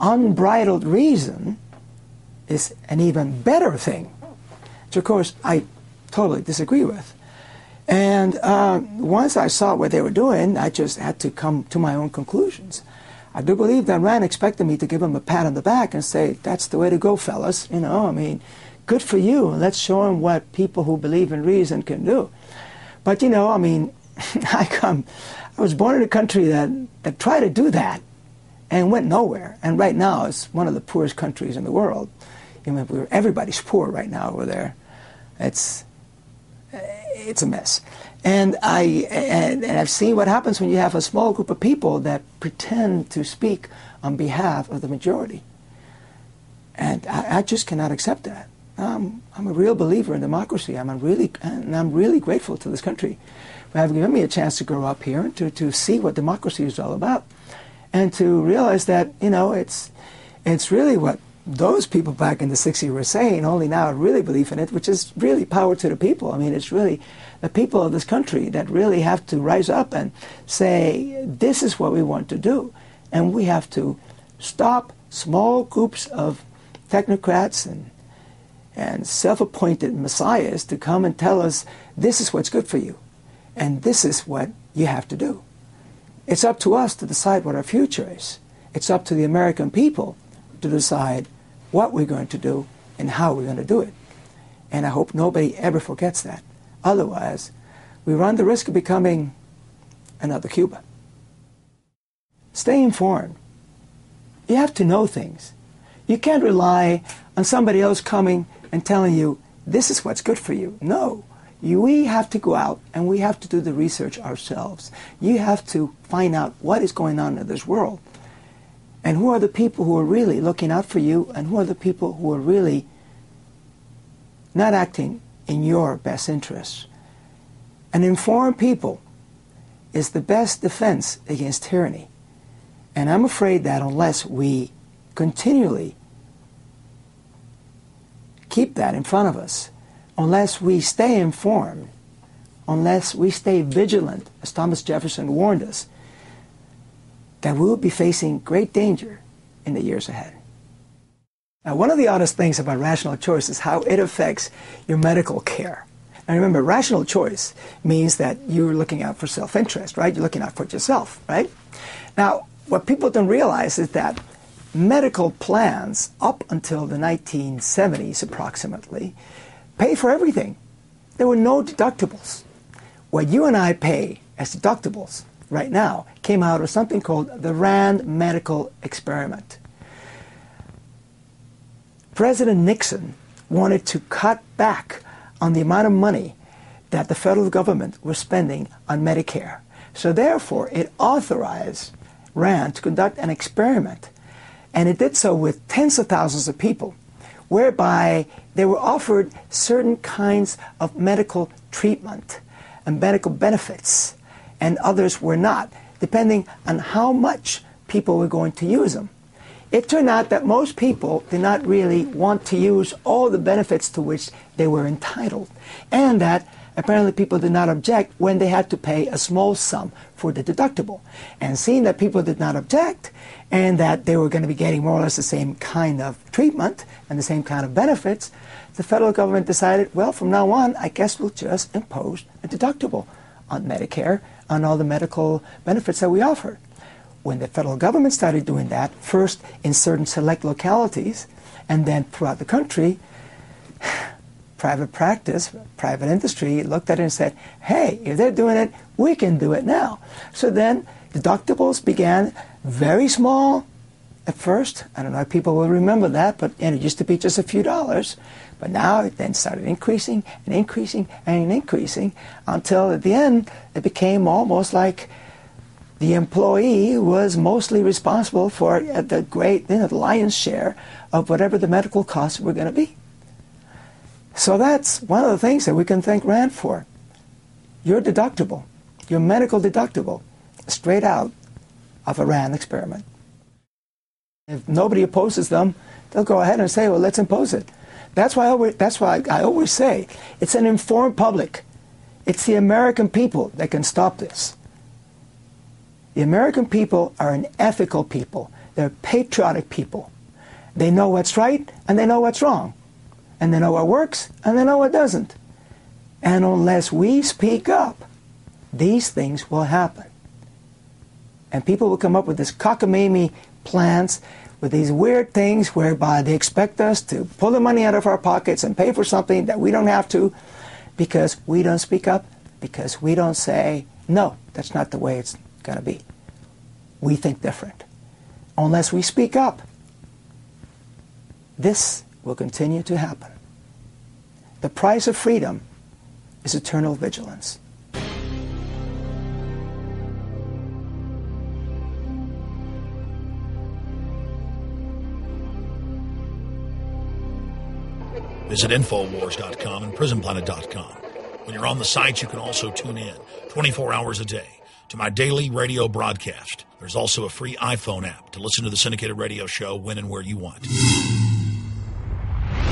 unbridled reason is an even better thing. Which, of course, I totally disagree with. And uh, once I saw what they were doing, I just had to come to my own conclusions. I do believe that Rand expected me to give him a pat on the back and say, that's the way to go, fellas. You know, I mean, good for you. Let's show him what people who believe in reason can do. But, you know, I mean, I come, I was born in a country that, that tried to do that and went nowhere. And right now, it's one of the poorest countries in the world. You know, everybody's poor right now over there. It's, it's a mess. And I and, and, I've seen what happens when you have a small group of people that pretend to speak on behalf of the majority. And I, I just cannot accept that. Um, I'm a real believer in democracy. I'm really and I'm really grateful to this country for having given me a chance to grow up here and to, to see what democracy is all about, and to realize that you know it's it's really what those people back in the 60s were saying, only now I really believe in it, which is really power to the people. I mean, it's really the people of this country that really have to rise up and say, this is what we want to do. And we have to stop small groups of technocrats and, and self appointed messiahs to come and tell us, this is what's good for you. And this is what you have to do. It's up to us to decide what our future is. It's up to the American people to decide what we're going to do and how we're going to do it. And I hope nobody ever forgets that. Otherwise, we run the risk of becoming another Cuba. Stay informed. You have to know things. You can't rely on somebody else coming and telling you, this is what's good for you. No. We have to go out and we have to do the research ourselves. You have to find out what is going on in this world. And who are the people who are really looking out for you and who are the people who are really not acting in your best interests? An informed people is the best defense against tyranny. And I'm afraid that unless we continually keep that in front of us, unless we stay informed, unless we stay vigilant, as Thomas Jefferson warned us, that we will be facing great danger in the years ahead. Now, one of the oddest things about rational choice is how it affects your medical care. And remember, rational choice means that you're looking out for self interest, right? You're looking out for yourself, right? Now, what people don't realize is that medical plans up until the 1970s approximately pay for everything. There were no deductibles. What you and I pay as deductibles right now came out of something called the Rand Medical Experiment. President Nixon wanted to cut back on the amount of money that the federal government was spending on Medicare. So therefore, it authorized Rand to conduct an experiment and it did so with tens of thousands of people, whereby they were offered certain kinds of medical treatment and medical benefits, and others were not, depending on how much people were going to use them. It turned out that most people did not really want to use all the benefits to which they were entitled, and that apparently people did not object when they had to pay a small sum for the deductible. And seeing that people did not object and that they were going to be getting more or less the same kind of treatment and the same kind of benefits, the federal government decided, well, from now on, I guess we'll just impose a deductible on Medicare on all the medical benefits that we offer. When the federal government started doing that, first in certain select localities and then throughout the country, private practice, private industry looked at it and said, hey, if they're doing it, we can do it now. So then deductibles began very small at first. I don't know if people will remember that, but it used to be just a few dollars. But now it then started increasing and increasing and increasing until at the end it became almost like the employee was mostly responsible for uh, the great, you know, the lion's share of whatever the medical costs were going to be. So that's one of the things that we can thank RAND for. Your deductible, your medical deductible, straight out of a RAND experiment. If nobody opposes them, they'll go ahead and say, well, let's impose it. That's why I always, that's why I always say it's an informed public. It's the American people that can stop this. The American people are an ethical people. They're patriotic people. They know what's right and they know what's wrong and they know what works, and they know what doesn't. And unless we speak up, these things will happen. And people will come up with this cockamamie plans with these weird things whereby they expect us to pull the money out of our pockets and pay for something that we don't have to because we don't speak up, because we don't say, no, that's not the way it's going to be. We think different. Unless we speak up, this will continue to happen. The price of freedom is eternal vigilance. Visit Infowars.com and PrisonPlanet.com. When you're on the site, you can also tune in 24 hours a day to my daily radio broadcast. There's also a free iPhone app to listen to the syndicated radio show when and where you want.